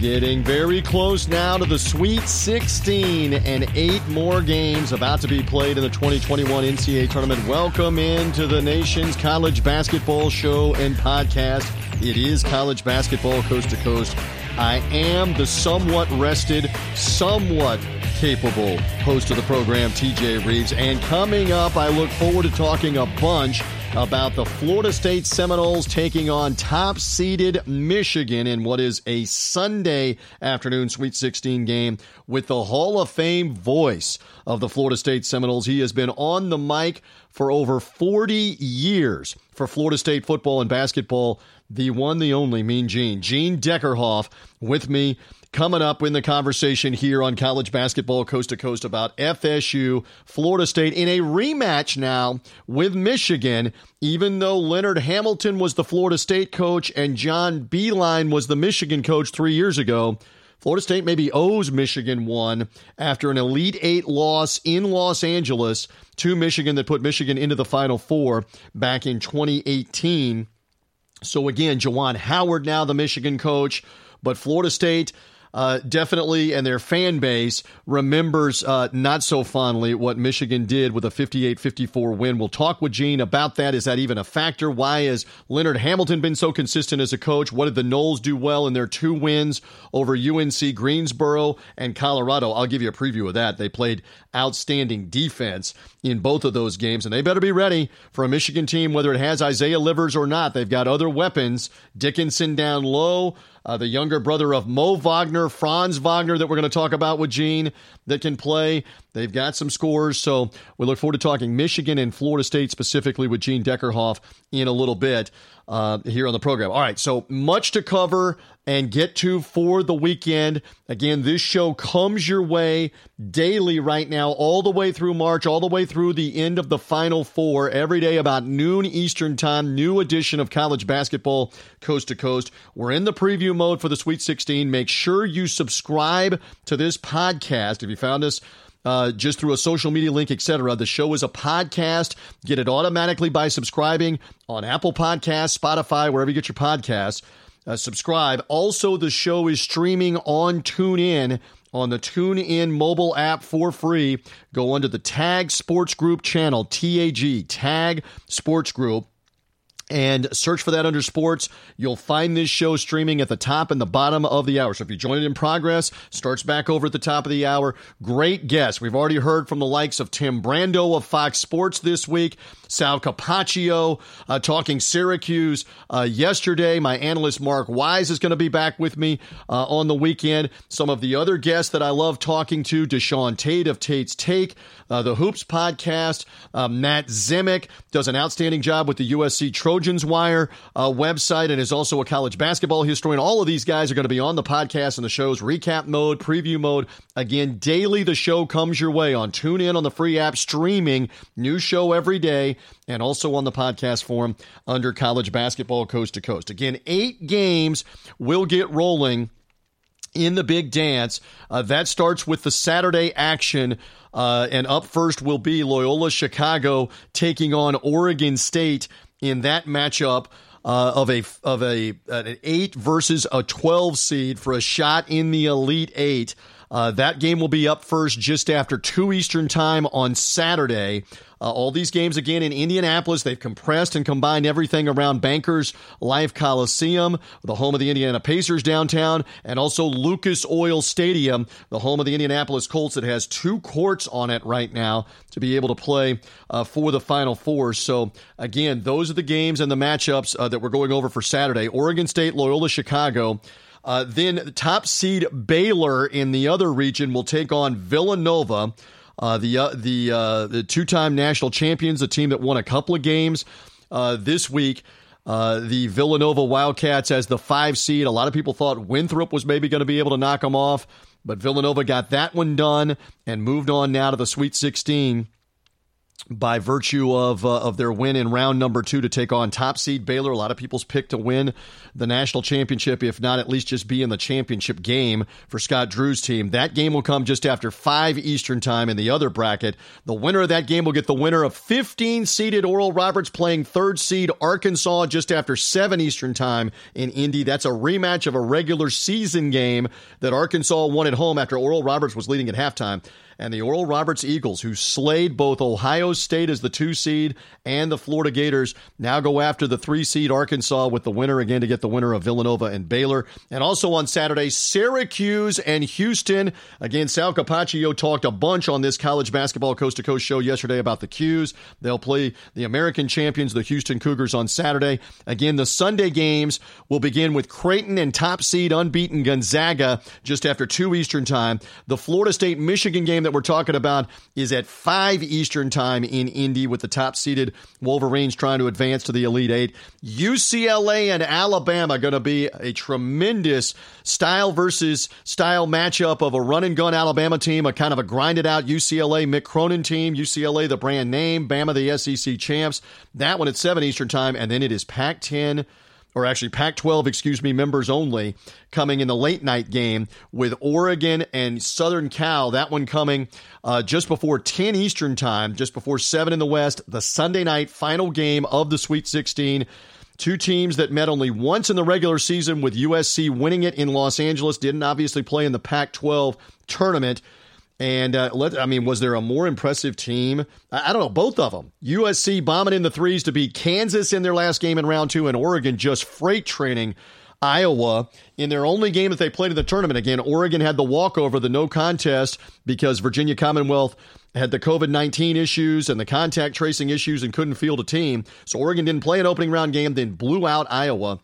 Getting very close now to the Sweet 16 and eight more games about to be played in the 2021 NCAA tournament. Welcome into the nation's college basketball show and podcast. It is college basketball coast to coast. I am the somewhat rested, somewhat capable host of the program, TJ Reeves. And coming up, I look forward to talking a bunch about the Florida State Seminoles taking on top seeded Michigan in what is a Sunday afternoon Sweet 16 game with the Hall of Fame voice of the Florida State Seminoles. He has been on the mic for over 40 years for Florida State football and basketball. The one, the only, Mean Gene. Gene Deckerhoff with me coming up in the conversation here on college basketball coast to coast about FSU, Florida State in a rematch now with Michigan, even though Leonard Hamilton was the Florida State coach and John Beilein was the Michigan coach three years ago. Florida State maybe owes Michigan one after an Elite Eight loss in Los Angeles to Michigan that put Michigan into the Final Four back in 2018. So again, Juwan Howard now the Michigan coach, but Florida State uh, definitely, and their fan base remembers uh, not so fondly what Michigan did with a 58 54 win. We'll talk with Gene about that. Is that even a factor? Why has Leonard Hamilton been so consistent as a coach? What did the Noles do well in their two wins over UNC Greensboro and Colorado? I'll give you a preview of that. They played outstanding defense in both of those games, and they better be ready for a Michigan team, whether it has Isaiah Livers or not. They've got other weapons. Dickinson down low uh, the younger brother of Mo Wagner, Franz Wagner, that we're going to talk about with Gene, that can play. They've got some scores. So we look forward to talking Michigan and Florida State specifically with Gene Deckerhoff in a little bit uh, here on the program. All right, so much to cover and get to for the weekend. Again, this show comes your way daily right now, all the way through March, all the way through the end of the Final Four, every day about noon Eastern Time. New edition of college basketball coast to coast. We're in the preview mode for the Sweet 16. Make sure you subscribe to this podcast if you found us uh, just through a social media link, etc. The show is a podcast. Get it automatically by subscribing on Apple Podcasts, Spotify, wherever you get your podcasts. Uh, subscribe. Also, the show is streaming on TuneIn on the TuneIn mobile app for free. Go under the Tag Sports Group channel, TAG, Tag Sports Group and search for that under sports. You'll find this show streaming at the top and the bottom of the hour. So if you join it in progress, starts back over at the top of the hour. Great guests. We've already heard from the likes of Tim Brando of Fox Sports this week, Sal Capaccio uh, talking Syracuse uh, yesterday. My analyst Mark Wise is going to be back with me uh, on the weekend. Some of the other guests that I love talking to, Deshaun Tate of Tate's Take, uh, the Hoops podcast, uh, Matt Zemek does an outstanding job with the USC Trojans Wire uh, website and is also a college basketball historian. All of these guys are going to be on the podcast and the show's recap mode, preview mode. Again, daily the show comes your way on TuneIn on the free app, streaming, new show every day and also on the podcast form under college basketball coast to coast. Again, eight games will get rolling in the big dance. Uh, that starts with the Saturday action. Uh, and up first will be Loyola Chicago taking on Oregon State in that matchup. Uh, of a of a an eight versus a twelve seed for a shot in the Elite Eight. Uh, that game will be up first just after 2 Eastern Time on Saturday. Uh, all these games again in Indianapolis. They've compressed and combined everything around Bankers Life Coliseum, the home of the Indiana Pacers downtown, and also Lucas Oil Stadium, the home of the Indianapolis Colts that has two courts on it right now to be able to play uh, for the Final Four. So, again, those are the games and the matchups uh, that we're going over for Saturday. Oregon State, Loyola Chicago. Uh, then the top seed Baylor in the other region will take on Villanova, uh, the uh, the uh, the two time national champions, a team that won a couple of games uh, this week. Uh, the Villanova Wildcats as the five seed. A lot of people thought Winthrop was maybe going to be able to knock them off, but Villanova got that one done and moved on now to the Sweet 16 by virtue of uh, of their win in round number two to take on top seed Baylor. A lot of people's pick to win the national championship, if not at least just be in the championship game for Scott Drew's team. That game will come just after five Eastern time in the other bracket. The winner of that game will get the winner of 15 seeded Oral Roberts playing third seed Arkansas just after seven Eastern time in Indy. That's a rematch of a regular season game that Arkansas won at home after Oral Roberts was leading at halftime and the Oral Roberts Eagles, who slayed both Ohio State as the two seed and the Florida Gators, now go after the three seed Arkansas with the winner again to get the winner of Villanova and Baylor. And also on Saturday, Syracuse and Houston. Again, Sal Capaccio talked a bunch on this college basketball coast to coast show yesterday about the 'Cuse. They'll play the American champions, the Houston Cougars, on Saturday. Again, the Sunday games will begin with Creighton and top seed unbeaten Gonzaga just after 2 Eastern time. The Florida State Michigan game that we're talking about is at 5 Eastern time in Indy with the top seeded Wolverines trying to advance to the Elite Eight. UCLA and Alabama going to be a tremendous style versus style matchup of a run and gun Alabama team, a kind of a grinded out UCLA Mick Cronin team. UCLA, the brand name, Bama, the SEC champs. That one at 7 Eastern time. And then it is Pac 10 or actually Pac 12, excuse me, members only, coming in the late night game with Oregon and Southern Cal. That one coming uh, just before 10 Eastern time, just before 7 in the West, the Sunday night final game of the Sweet 16. Two teams that met only once in the regular season, with USC winning it in Los Angeles, didn't obviously play in the Pac 12 tournament. And uh, let, I mean, was there a more impressive team? I, I, don't know. Both of them. USC bombing in the threes to beat Kansas in their last game in round two, and Oregon just freight training Iowa in their only game that they played in the tournament. Again, Oregon had the walkover, the no contest, because Virginia Commonwealth had the COVID 19 issues and the contact tracing issues and couldn't field a team. So Oregon didn't play an opening round game, then blew out Iowa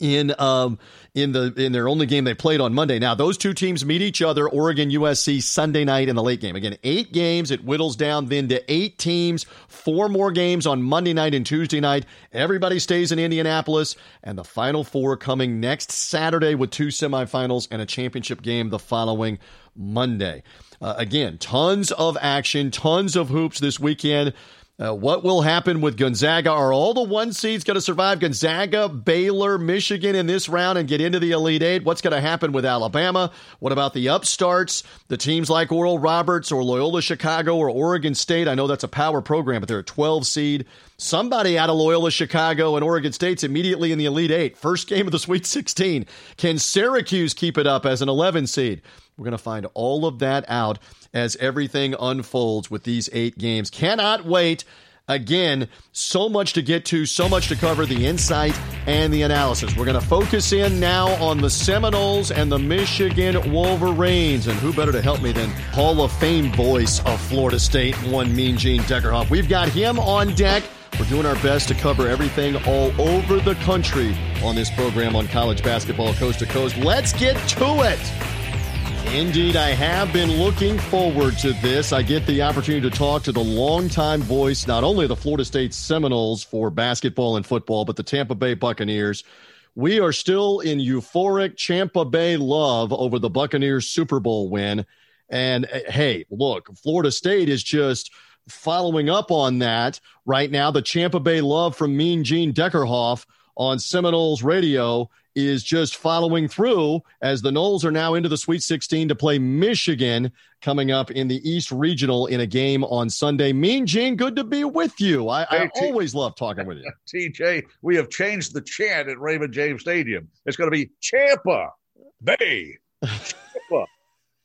in um, in the in their only game they played on Monday. Now those two teams meet each other, Oregon USC Sunday night in the late game. Again, eight games. It whittles down then to eight teams. Four more games on Monday night and Tuesday night. Everybody stays in Indianapolis, and the final four coming next Saturday with two semifinals and a championship game the following Monday. Uh, again, tons of action, tons of hoops this weekend. Uh, what will happen with Gonzaga? Are all the one seeds going to survive Gonzaga, Baylor, Michigan in this round and get into the Elite Eight? What's going to happen with Alabama? What about the upstarts, the teams like Oral Roberts or Loyola Chicago or Oregon State? I know that's a power program, but they're a 12 seed. Somebody out of Loyola Chicago and Oregon State's immediately in the Elite Eight. First game of the Sweet 16. Can Syracuse keep it up as an 11 seed? We're going to find all of that out as everything unfolds with these eight games. Cannot wait. Again, so much to get to, so much to cover the insight and the analysis. We're going to focus in now on the Seminoles and the Michigan Wolverines. And who better to help me than Hall of Fame voice of Florida State, one Mean Gene Deckerhoff. We've got him on deck. We're doing our best to cover everything all over the country on this program on college basketball coast to coast. Let's get to it. Indeed, I have been looking forward to this. I get the opportunity to talk to the longtime voice, not only of the Florida State Seminoles for basketball and football, but the Tampa Bay Buccaneers. We are still in euphoric Tampa Bay love over the Buccaneers Super Bowl win. And uh, hey, look, Florida State is just following up on that right now. The Tampa Bay love from Mean Gene Deckerhoff on Seminoles Radio is just following through as the Noles are now into the Sweet 16 to play Michigan coming up in the East Regional in a game on Sunday. Mean Gene, good to be with you. I, hey, I T- always love talking with you. TJ, we have changed the chant at Raymond James Stadium. It's going to be Champa Bay. Champa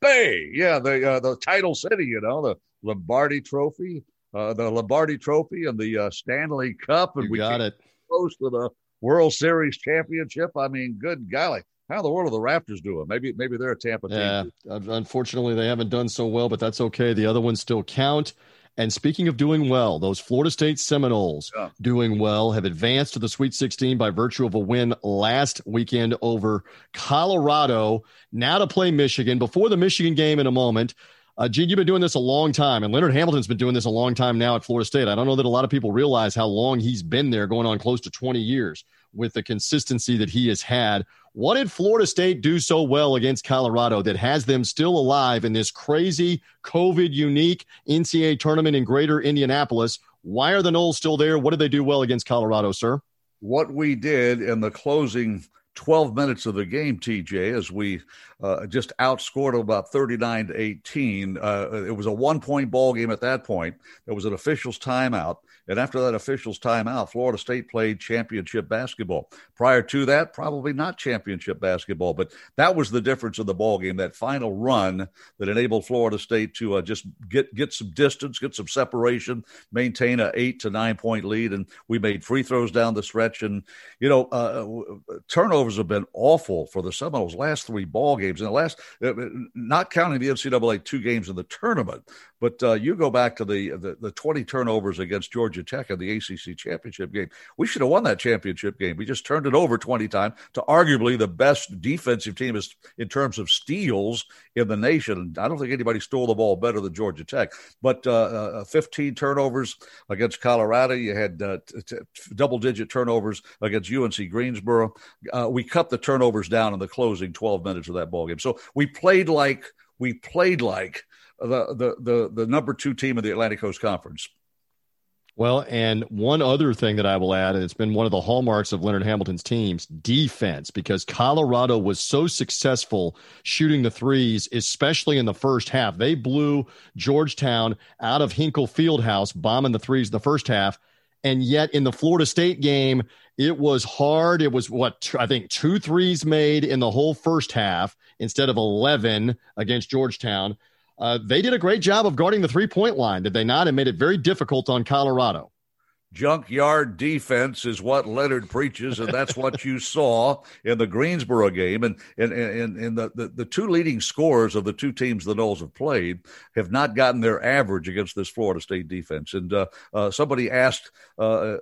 Bay. Yeah, the uh, the title city, you know, the Lombardi Trophy, uh, the Lombardi Trophy and the uh, Stanley Cup. And you we got it. Close to the World Series championship. I mean, good golly. How in the world are the Raptors doing? Maybe maybe they're a Tampa team. Yeah, unfortunately they haven't done so well, but that's okay. The other ones still count. And speaking of doing well, those Florida State Seminoles yeah. doing well have advanced to the Sweet 16 by virtue of a win last weekend over Colorado. Now to play Michigan. Before the Michigan game in a moment, uh, Gene, you've been doing this a long time, and Leonard Hamilton's been doing this a long time now at Florida State. I don't know that a lot of people realize how long he's been there, going on close to 20 years. with the consistency that he has had. What did Florida State do so well against Colorado that has them still alive in this crazy COVID unique NCAA tournament in greater Indianapolis? Why are the Noles still there? What did they do well against Colorado, sir? What we did in the closing 12 minutes of the game, TJ, as we uh, just outscored about 39 to 18. Uh, it was a one point ball game at that point. There was an official's timeout. And after that official's timeout, Florida State played championship basketball. Prior to that, probably not championship basketball, but that was the difference in the ball game. That final run that enabled Florida State to uh, just get get some distance, get some separation, maintain a eight to nine point lead, and we made free throws down the stretch. And you know, uh, turnovers have been awful for the Seminoles last three ball games. In the last, uh, not counting the NCAA two games in the tournament, but uh, you go back to the, the, the 20 turnovers against Georgia Tech in the ACC championship game. We should have won that championship game. We just turned it over 20 times to arguably the best defensive team is, in terms of steals in the nation. I don't think anybody stole the ball better than Georgia Tech. But uh, uh, 15 turnovers against Colorado. You had uh, t- t- double digit turnovers against UNC Greensboro. Uh, we cut the turnovers down in the closing 12 minutes of that ball game. So we played like we played like the, the, the, the number two team of the Atlantic Coast Conference. Well, and one other thing that I will add, and it's been one of the hallmarks of Leonard Hamilton's teams, defense, because Colorado was so successful shooting the threes, especially in the first half. They blew Georgetown out of Hinkle Fieldhouse, bombing the threes in the first half. And yet in the Florida State game, it was hard. It was what I think two threes made in the whole first half instead of 11 against Georgetown. Uh, they did a great job of guarding the three point line, did they not? And made it very difficult on Colorado junkyard defense is what Leonard preaches, and that's what you saw in the Greensboro game. And and and, and the, the, the two leading scorers of the two teams the Noles have played have not gotten their average against this Florida State defense. And uh, uh, somebody asked uh,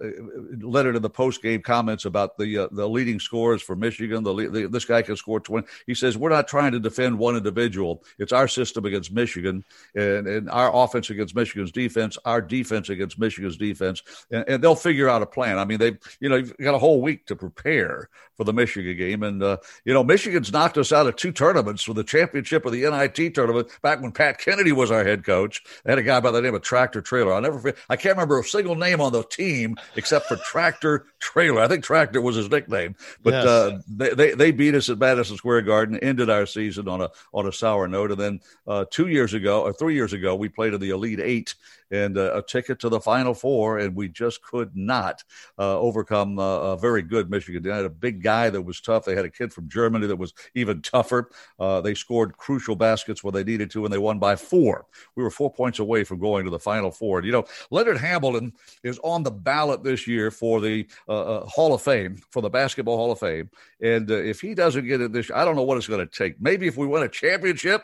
Leonard in the post game comments about the uh, the leading scores for Michigan. The, the, this guy can score twenty. He says we're not trying to defend one individual. It's our system against Michigan, and and our offense against Michigan's defense, our defense against Michigan's defense and, and, they'll figure out a plan. I mean, they've you know you've got a whole week to prepare for the Michigan game, and uh, you know Michigan's knocked us out of two tournaments for the championship of the NIT tournament back when Pat Kennedy was our head coach. They had a guy by the name of Tractor Traylor. I'll never I can't remember a single name on the team except for Tractor Traylor. I think Tractor was his nickname, but yes. uh, they, they, they beat us at Madison Square Garden, ended our season on a on a sour note, and then uh, two years ago or three years ago we played in the Elite Eight and uh, a ticket to the Final Four, and we just could not uh, overcome uh, a very good Michigan. They had a big guy that was tough. They had a kid from Germany that was even tougher. They scored crucial baskets when they needed to, and they won by four. We were four points away from going to the Final Four. And, you know, Leonard Hamilton is on the ballot this year for the Hall of Fame, for the Basketball Hall of Fame. And if he doesn't get it this year, I don't know what it's going to take. Maybe if we win a championship,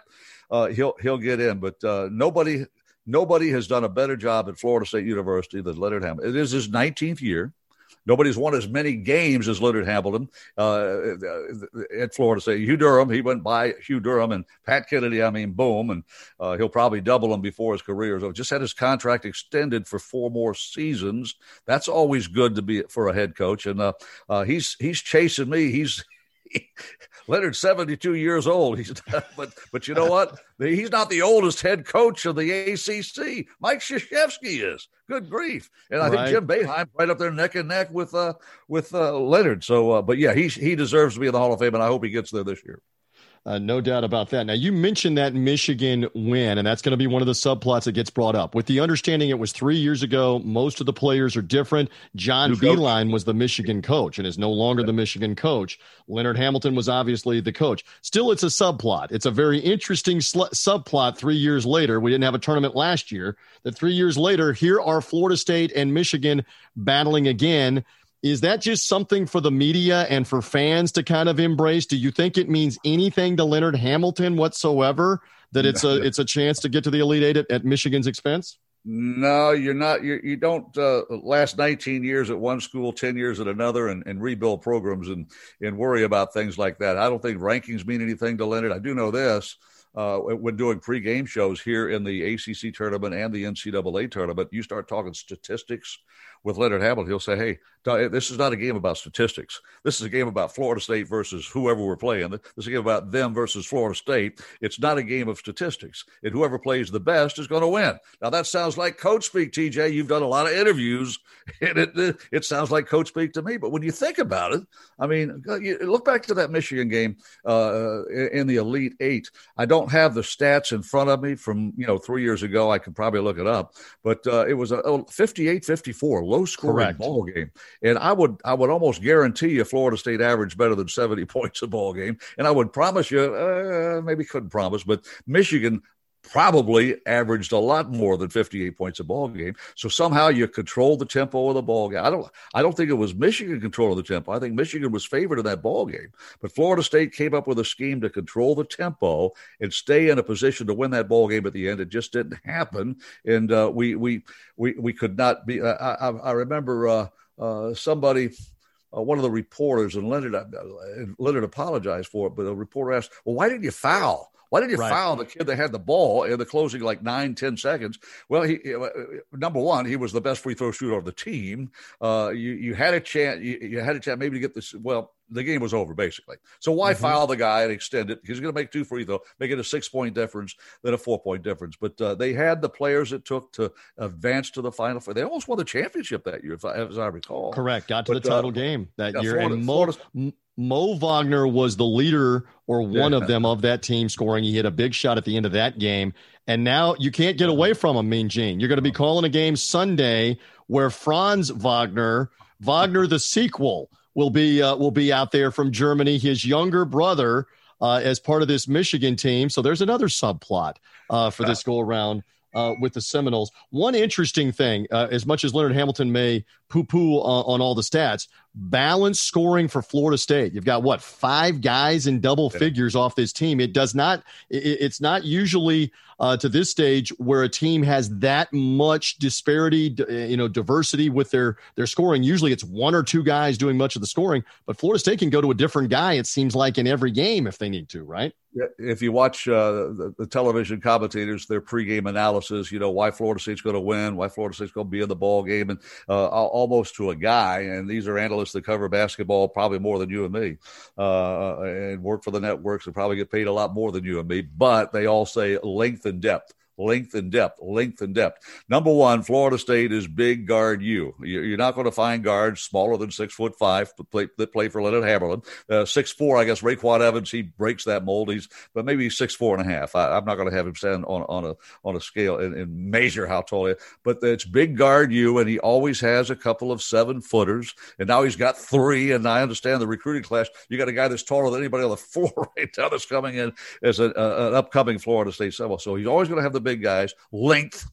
uh, he'll he'll get in. But uh, nobody Nobody has done a better job at Florida State University than Leonard Hamilton. It is his 19th year. Nobody's won as many games as Leonard Hamilton uh, at Florida State. Hugh Durham, he went by Hugh Durham and Pat Kennedy. I mean, boom, and uh, he'll probably double him before his career is over. Just had his contract extended for four more seasons. That's always good to be for a head coach, and uh, uh he's he's chasing me. He's Leonard's 72 years old. He's but but you know what? He's not the oldest head coach of the ACC. Mike Krzyzewski is. Good grief! And I right. think Jim Boeheim right up there neck and neck with uh with uh, Leonard. So, uh, but yeah, he he deserves to be in the Hall of Fame, and I hope he gets there this year. Uh, no doubt about that. Now, you mentioned that Michigan win, and that's going to be one of the subplots that gets brought up. With the understanding it was three years ago, most of the players are different. John Beilein was the Michigan coach and is no longer the Michigan coach. Leonard Hamilton was obviously the coach. Still, it's a subplot. It's a very interesting sl- subplot three years later. We didn't have a tournament last year. That three years later, here are Florida State and Michigan battling again is that just something for the media and for fans to kind of embrace? Do you think it means anything to Leonard Hamilton whatsoever that it's a it's a chance to get to the Elite Eight at, at Michigan's expense? No, you're not. You're, you don't uh, last 19 years at one school, 10 years at another, and, and rebuild programs and and worry about things like that. I don't think rankings mean anything to Leonard. I do know this. Uh, when doing pre-game shows here in the ACC tournament and the NCAA tournament, you start talking statistics with Leonard Hamilton, he'll say, "Hey, This is not a game about statistics. This is a game about Florida State versus whoever we're playing. This is a game about them versus Florida State. It's not a game of statistics. And whoever plays the best is going to win. Now, that sounds like coach speak, TJ. You've done a lot of interviews, and it, it sounds like coach speak to me. But when you think about it, I mean, look back to that Michigan game uh, in the Elite Eight. I don't have the stats in front of me from, you know, three years ago. I could probably look it up. But uh, it was a 58 54, low scoring ball game. And I would I would almost guarantee you Florida State averaged better than 70 points a ball game. And I would promise you, uh, maybe couldn't promise, but Michigan probably averaged a lot more than 58 points a ball game. So somehow you control the tempo of the ball game. I don't I don't think it was Michigan controlling the tempo. I think Michigan was favored in that ball game. But Florida State came up with a scheme to control the tempo and stay in a position to win that ball game at the end. It just didn't happen, and uh, we we we we could not be. I, I remember uh, uh, somebody. Uh, one of the reporters, and Leonard, uh, Leonard apologized for it, but a reporter asked, "Well, why didn't you foul?" Why did you right. foul the kid that had the ball in the closing like nine, ten seconds? Well, he uh, number one, he was the best free throw shooter of the team. Uh, you you had a chance. You, you, had a chance maybe to get this. Well, the game was over basically. So why mm-hmm. foul the guy and extend it? He's going to make two free throw, make it a six point difference than a four point difference. But uh, they had the players it took to advance to the final. Four. They almost won the championship that year, I, as I recall. Correct. Got to but, the title uh, game that yeah, year. Florida, and Mo, Mo Wagner was the leader or one yeah. of them of that team scoring. He hit a big shot at the end of that game. And now you can't get away from him, Mean Gene. You're going to be calling a game Sunday where Franz Wagner, Wagner the sequel, will be uh, will be out there from Germany. His younger brother uh, as part of this Michigan team. So there's another subplot uh, for this go around uh, with the Seminoles. One interesting thing, uh, as much as Leonard Hamilton may poo poo on, on, all the stats, balanced scoring for Florida State. You've got what five guys in double yeah. figures off this team. It does not. It, it's not usually uh, to this stage where a team has that much disparity, you know, diversity with their their scoring. Usually, it's one or two guys doing much of the scoring. But Florida State can go to a different guy. It seems like in every game if they need to, right? if you watch uh, the, the, television commentators, their pregame analysis, you know why Florida State's going to win, why Florida State's going to be in the ball game, and uh, almost to a guy. And these are analysts that cover basketball probably more than you and me, uh, and work for the networks and probably get paid a lot more than you and me. But they all say length and depth length and depth, length and depth. Number one, Florida State is big guard you. You're not going to find guards smaller than six foot five that play, that play for Leonard Hamilton. Uh, six four, I guess RayQuan Evans, he breaks that mold. He's but maybe six four and a half. I, am not going to have him stand on, on a on a scale and, and measure how tall he is. But it's big guard you, and he always has a couple of seven footers, and now he's got three. And I understand the recruiting class. You got a guy that's taller than anybody on the floor right now that's coming in as a, a, an upcoming Florida State Seminole. So he's always going to have the big guys, length.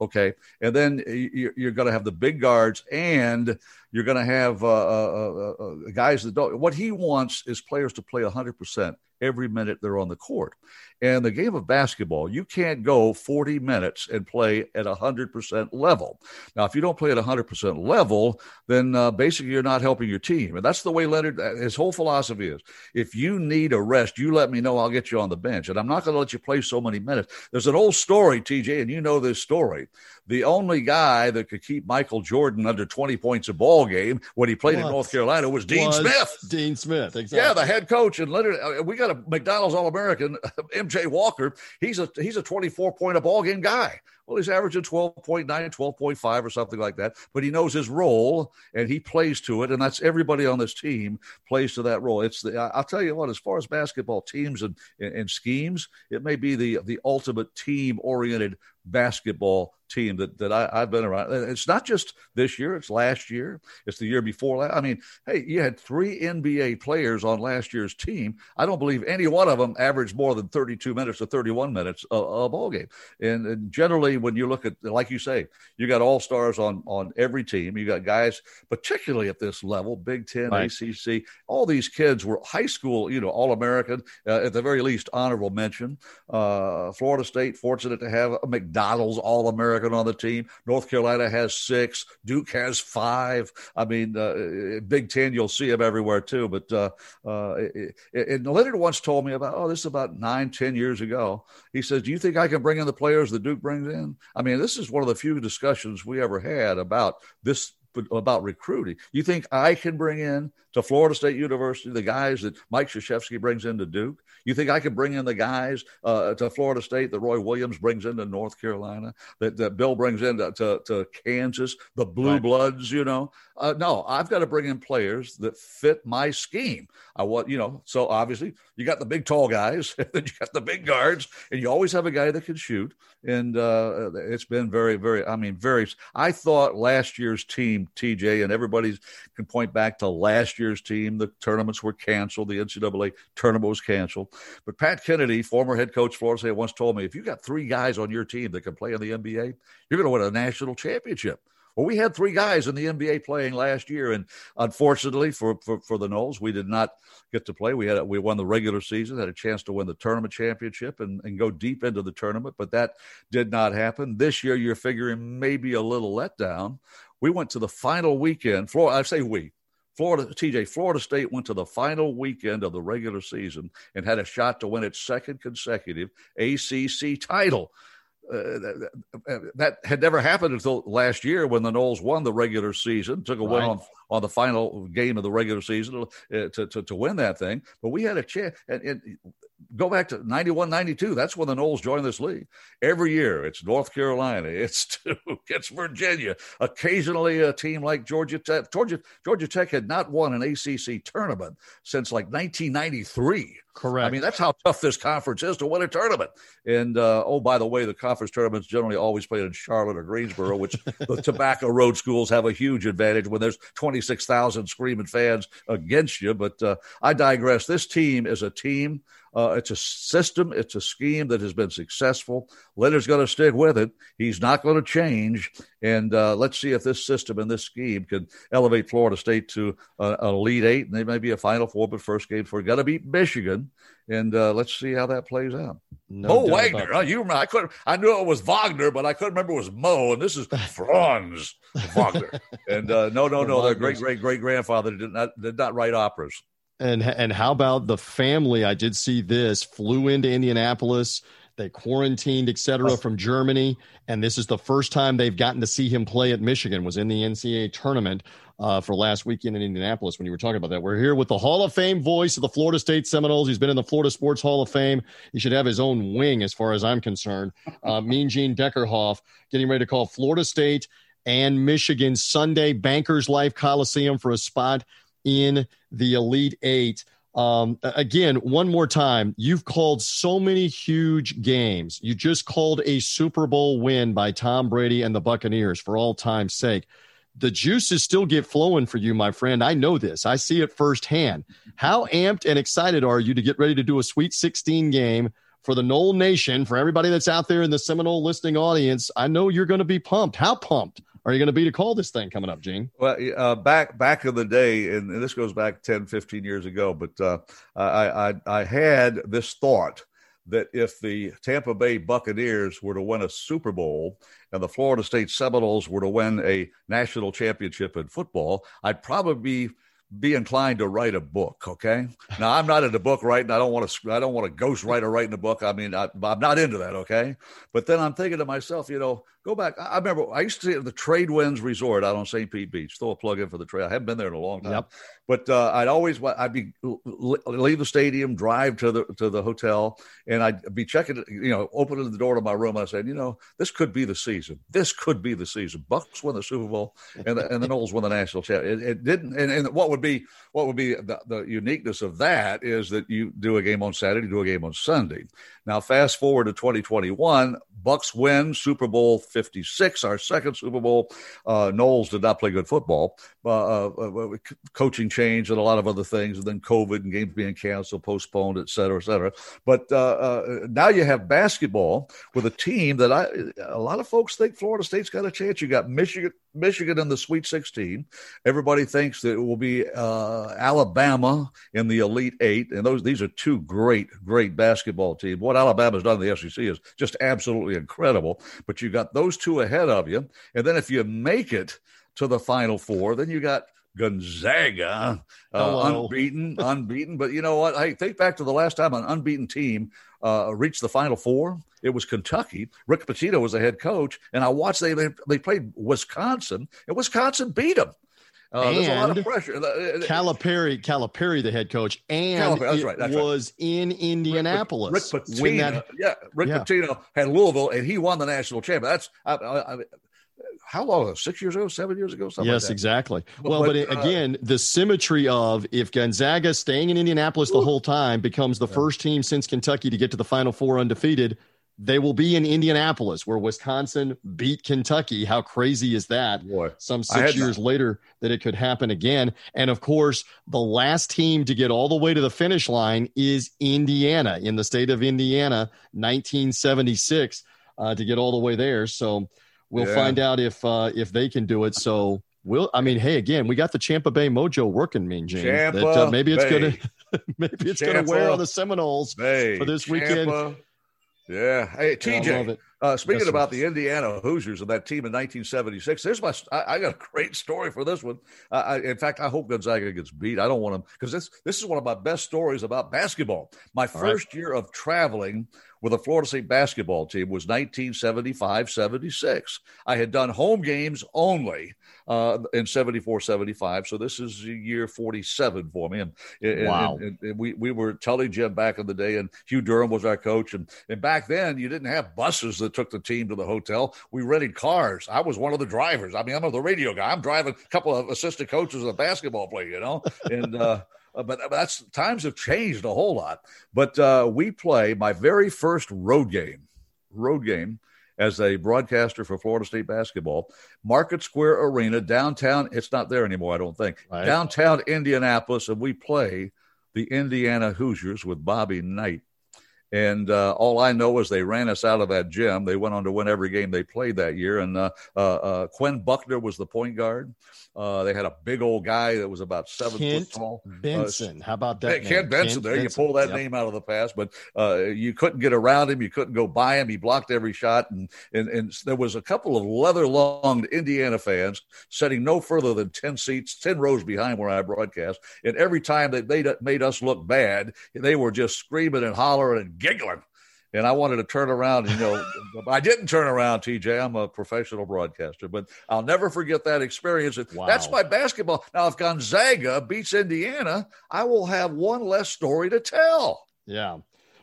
Okay. And then you're, going to have the big guards and you're going to have uh, uh, uh, uh, guys that don't. What he wants is players to play 100% every minute they're on the court. And the game of basketball, you can't go 40 minutes and play at 100% level. Now, if you don't play at 100% level, then uh, basically you're not helping your team. And that's the way Leonard, uh, his whole philosophy is. If you need a rest, you let me know. I'll get you on the bench. And I'm not going to let you play so many minutes. There's an old story, TJ, and you know this story. The only guy that could keep Michael Jordan under 20 points a ball game when he played what? in North Carolina was Dean was Smith. Dean Smith, exactly. Yeah, the head coach. And Leonard, uh, we got a McDonald's All American, MJ Walker, he's a he's a 24 point a ball game guy. Well, he's averaging 12.9, 12.5 or something like that, but he knows his role and he plays to it. And that's everybody on this team plays to that role. It's the, I'll tell you what, as far as basketball teams and, and schemes, it may be the, the ultimate team oriented basketball team that, that I, have been around. It's not just this year, it's last year, it's the year before. I mean, hey, you had three NBA players on last year's team. I don't believe any one of them averaged more than 32 minutes or 31 minutes a, a ball game. And, and, generally, when you look at, like you say, you got all stars on, on every team. You got guys, particularly at this level, Big Ten, right. ACC, all these kids were high school, you know, All American, uh, at the very least, honorable mention. Uh, Florida State, fortunate to have a McDonald's All American on the team. North Carolina has six. Duke has five. I mean, uh, Big Ten, you'll see them everywhere too. But uh, uh, and Leonard once told me about, oh, this is about nine, ten years ago. He says, Do you think I can bring in the players that Duke brings in? I mean, this is one of the few discussions we ever had about this about recruiting. You think I can bring in to Florida State University the guys that Mike Krzyzewski brings into Duke? You think I could bring in the guys uh, to Florida State that Roy Williams brings into North Carolina, that, that Bill brings into to, to Kansas, the Blue right. Bloods? You know, uh, no, I've got to bring in players that fit my scheme. I want, you know, so obviously you got the big tall guys, and then you got the big guards, and you always have a guy that can shoot. And uh, it's been very, very, I mean, very. I thought last year's team, TJ, and everybody can point back to last year's team. The tournaments were canceled. The NCAA tournament was canceled. But Pat Kennedy, former head coach Florida State, once told me if you got three guys on your team that can play in the NBA, you're going to win a national championship. Well, we had three guys in the NBA playing last year, and unfortunately for, for, for the Noles, we did not get to play. We had we won the regular season, had a chance to win the tournament championship, and, and go deep into the tournament, but that did not happen. This year, you're figuring maybe a little letdown. We went to the final weekend. Florida, I say we. Florida, TJ, Florida State went to the final weekend of the regular season and had a shot to win its second consecutive ACC title. Uh, that had never happened until last year when the Noles won the regular season, took a right. win on, on the final game of the regular season uh, to, to, to win that thing. But we had a chance. And, and go back to 91, 92. That's when the Noles joined this league. Every year, it's North Carolina, it's it's Virginia. Occasionally, a team like Georgia Tech. Georgia, Georgia Tech had not won an ACC tournament since like 1993. Correct. I mean, that's how tough this conference is to win a tournament. And uh, oh, by the way, the conference tournaments generally always played in Charlotte or Greensboro, which the Tobacco Road schools have a huge advantage when there's 26,000 screaming fans against you. But uh, I digress. This team is a team uh, it's a system, it's a scheme that has been successful. Leonard's going to stick with it. He's not going to change. And uh, let's see if this system and this scheme can elevate Florida State to an Elite Eight, and they may be a Final Four, but first game for got to beat Michigan. And uh, let's see how that plays out. No Mo Wagner, you remember? I couldn't. I knew it was Wagner, but I couldn't remember it was Mo. And this is Franz Wagner. And uh, no, no, no, their great, great, great grandfather did not did not write operas. And and how about the family? I did see this flew into Indianapolis. They quarantined, et cetera, from Germany, and this is the first time they've gotten to see him play at Michigan. Was in the NCAA tournament uh, for last weekend in Indianapolis. When you were talking about that, we're here with the Hall of Fame voice of the Florida State Seminoles. He's been in the Florida Sports Hall of Fame. He should have his own wing, as far as I'm concerned. Uh, mean Gene Deckerhoff getting ready to call Florida State and Michigan Sunday Bankers Life Coliseum for a spot in the Elite Eight. Um, again, one more time, you've called so many huge games. You just called a Super Bowl win by Tom Brady and the Buccaneers for all time's sake. The juices still get flowing for you, my friend. I know this. I see it firsthand. How amped and excited are you to get ready to do a Sweet 16 game for the Nole Nation, for everybody that's out there in the Seminole listening audience? I know you're going to be pumped. How pumped? Are you going to be to call this thing coming up, Gene? Well, uh, back back in the day, and, and, this goes back 10, 15 years ago, but uh, I, I, I had this thought that if the Tampa Bay Buccaneers were to win a Super Bowl and the Florida State Seminoles were to win a national championship in football, I'd probably be be inclined to write a book. Okay. Now I'm not in the book writing. I don't want to. I don't want a ghostwriter writing a book. I mean, I, am not into that. Okay. But then I'm thinking to myself, you know, go back. I remember I used to see at the Tradewinds Resort out on St. Pete Beach. Throw a plug in for the trade. I haven't been there in a long time. Yep. But uh, I'd always I'd be leave the stadium, drive to the to the hotel, and I'd be checking. You know, opening the door to my room. And I said, you know, this could be the season. This could be the season. Bucks win the Super Bowl, and the, and the Noles win the national championship. It, it didn't. And, and what would be what would be the, the uniqueness of that is that you do a game on Saturday, do a game on Sunday. Now, fast forward to 2021, Bucks win Super Bowl 56, our second Super Bowl. Uh, Noles did not play good football, uh, uh, coaching change and a lot of other things, and then COVID and games being canceled, postponed, et cetera, et cetera. But uh, uh, now you have basketball with a team that I a lot of folks think Florida State's got a chance. You got Michigan, Michigan in the Sweet 16. Everybody thinks that it will be uh, Alabama in the Elite Eight, and those these are two great, great basketball teams. What Alabama's done in the SEC is just absolutely incredible. But you got those two ahead of you, and then if you make it to the Final Four, then you got Gonzaga, uh, unbeaten, unbeaten. But you know what? I think back to the last time an unbeaten team uh, reached the Final Four. It was Kentucky. Rick Pitino was the head coach, and I watched they they played Wisconsin, and Wisconsin beat them. Uh, there's a lot of pressure. Uh, uh, Calipari, Calipari, the head coach, and that's right, that's was right. in Indianapolis. Rick, Rick Pitino, that, yeah, Rick yeah. Pitino had Louisville, and he won the national championship. That's I, I, I, how long? Six years ago, seven years ago, something. Yes, like exactly. Well, but, but uh, again, the symmetry of if Gonzaga staying in Indianapolis the whole time becomes the yeah. first team since Kentucky to get to the Final Four undefeated they will be in Indianapolis, where Wisconsin beat Kentucky. How crazy is that? Boy, Some six years later, that it could happen again. And of course, the last team to get all the way to the finish line is Indiana in the state of Indiana, 1976, uh, to get all the way there. So we'll yeah. find out if uh, if they can do it. So we'll. I mean, hey, again, we got the Champa Bay mojo working, Mean Gene. Champa that, uh, maybe it's Bay. gonna maybe it's Champa gonna wear on the Seminoles Bay. for this Champa weekend. Yeah. Hey, TJ. Uh, speaking yes, about the Indiana Hoosiers and that team in 1976, there's my. I, I got a great story for this one. Uh, I, in fact, I hope Gonzaga gets beat. I don't want them because this this is one of my best stories about basketball. My first right. year of traveling with the Florida State basketball team was 1975 76. I had done home games only uh, in 74 75. So this is year 47 for me. And, and wow. And, and, we, we were telling Jim back in the day, and Hugh Durham was our coach. And, and back then, you didn't have buses that took the team to the hotel. We rented cars. I was one of the drivers. I mean, I'm the radio guy. I'm driving a couple of assistant coaches and a basketball player, you know? And, uh, uh, but that's times have changed a whole lot. But uh, we play my very first road game, road game as a broadcaster for Florida State basketball, Market Square Arena, downtown. It's not there anymore, I don't think. Right. Downtown Indianapolis, and we play the Indiana Hoosiers with Bobby Knight. And uh, all I know is they ran us out of that gym. They went on to win every game they played that year. And uh, uh, uh Quinn Buckner was the point guard. Uh, they had a big old guy that was about seven Kent foot tall. Uh, Benson. How about that? Kent Benson. Kent there, Benson. you pull that yep. name out of the past, but you couldn't get around him. You couldn't go by him. He blocked every shot. And, and, and there was a couple of leather lunged Indiana fans sitting no further than 10 seats, 10 rows behind where I broadcast. And every time that they made, made us look bad, they were just screaming and hollering and giggling. And I wanted to turn around, you know, I didn't turn around, TJ. I'm a professional broadcaster, but I'll never forget that experience. Wow. That's my basketball. Now, if Gonzaga beats Indiana, I will have one less story to tell. Yeah.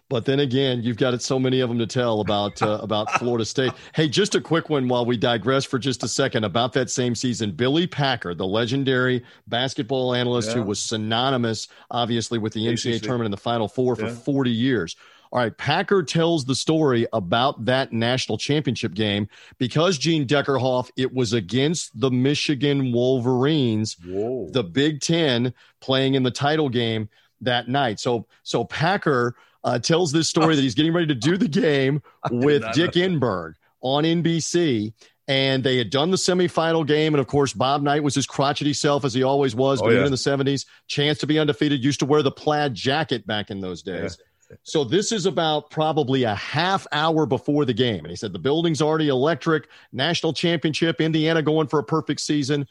But then again, you've got so many of them to tell about uh, about Florida State. Hey, just a quick one while we digress for just a second about that same season. Billy Packer, the legendary basketball analyst yeah. who was synonymous, obviously, with the NCAA ACC. tournament in the Final Four for yeah. 40 years. All right, Packer tells the story about that national championship game because Gene Deckerhoff, it was against the Michigan Wolverines, Whoa. the Big Ten playing in the title game that night. So, so Packer uh, tells this story that he's getting ready to do the game with Dick Enberg on NBC and they had done the semifinal game. And of course, Bob Knight was his crotchety self as he always was, oh, but yeah. even in the 70s, chance to be undefeated, used to wear the plaid jacket back in those days. Yeah. So this is about probably a half hour before the game. And he said the building's already electric, national championship, Indiana going for a perfect season.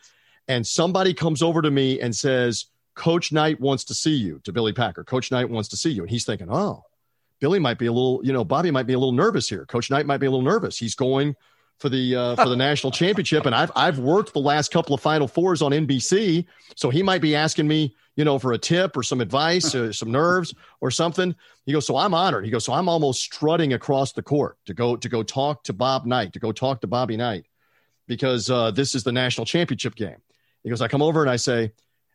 And somebody comes over to me and says, Coach Knight wants to see you to Billy Packer. Coach Knight wants to see you. And he's thinking, oh, Billy might be a little, you know, Bobby might be a little nervous here. Coach Knight might be a little nervous. He's going for the uh, for the national championship, and I've I've worked the last couple of Final Fours on NBC, so he might be asking me, you know, for a tip or some advice, or some nerves or something. He goes, so I'm honored. He goes, so I'm almost strutting across the court to go to go talk to Bob Knight, to go talk to Bobby Knight, because uh, this is the national championship game. He goes, I come over and I say,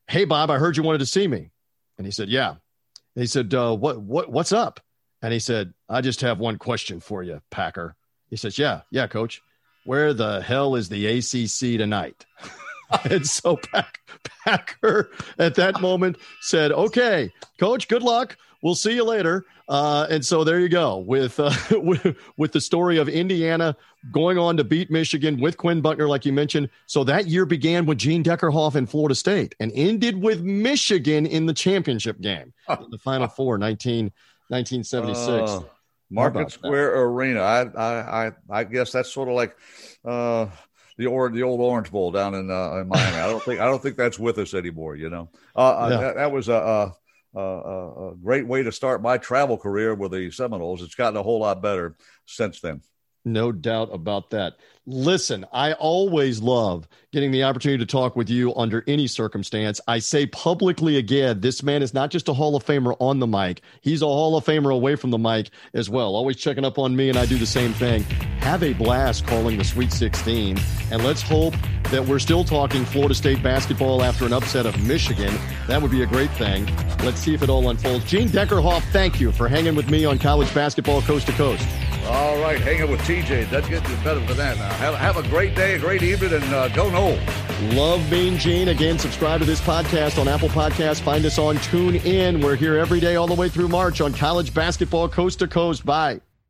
hey Bob, I heard you wanted to see me, and he said, yeah. And he said, uh, what what what's up? And he said, I just have one question for you, Packer. He says, yeah, yeah, coach. Where the hell is the ACC tonight? and so Pack, Packer at that moment said, "Okay, coach, good luck. We'll see you later." Uh, and so there you go with, uh, with, with the story of Indiana going on to beat Michigan with Quinn Buckner, like you mentioned. So that year began with Gene Deckerhoff in Florida State, and ended with Michigan in the championship game, in the Final Four, 19, 1976. Uh, Market Square that? Arena. I, I I I guess that's sort of like uh, the or the old Orange Bowl down in, uh, in Miami. I don't think I don't think that's with us anymore. You know, uh, yeah. that, that, was a, a, a, great way to start my travel career with the Seminoles. It's gotten a whole lot better since then. No doubt about that. Listen, I always love getting the opportunity to talk with you under any circumstance. I say publicly again, this man is not just a Hall of Famer on the mic, he's a Hall of Famer away from the mic as well. Always checking up on me, and I do the same thing. Have a blast calling the Sweet 16, and let's hope that we're still talking Florida State basketball after an upset of Michigan. That would be a great thing. Let's see if it all unfolds. Gene Deckerhoff, thank you for hanging with me on college basketball coast to coast. All right, hanging with TJ. Doesn't get better than that. Now, have, have a great day, a great evening, and uh, go Noles. Love being Gene. Again, subscribe to this podcast on Apple Podcasts. Find us on TuneIn. We're here every day all the way through March on college basketball coast to coast. Bye.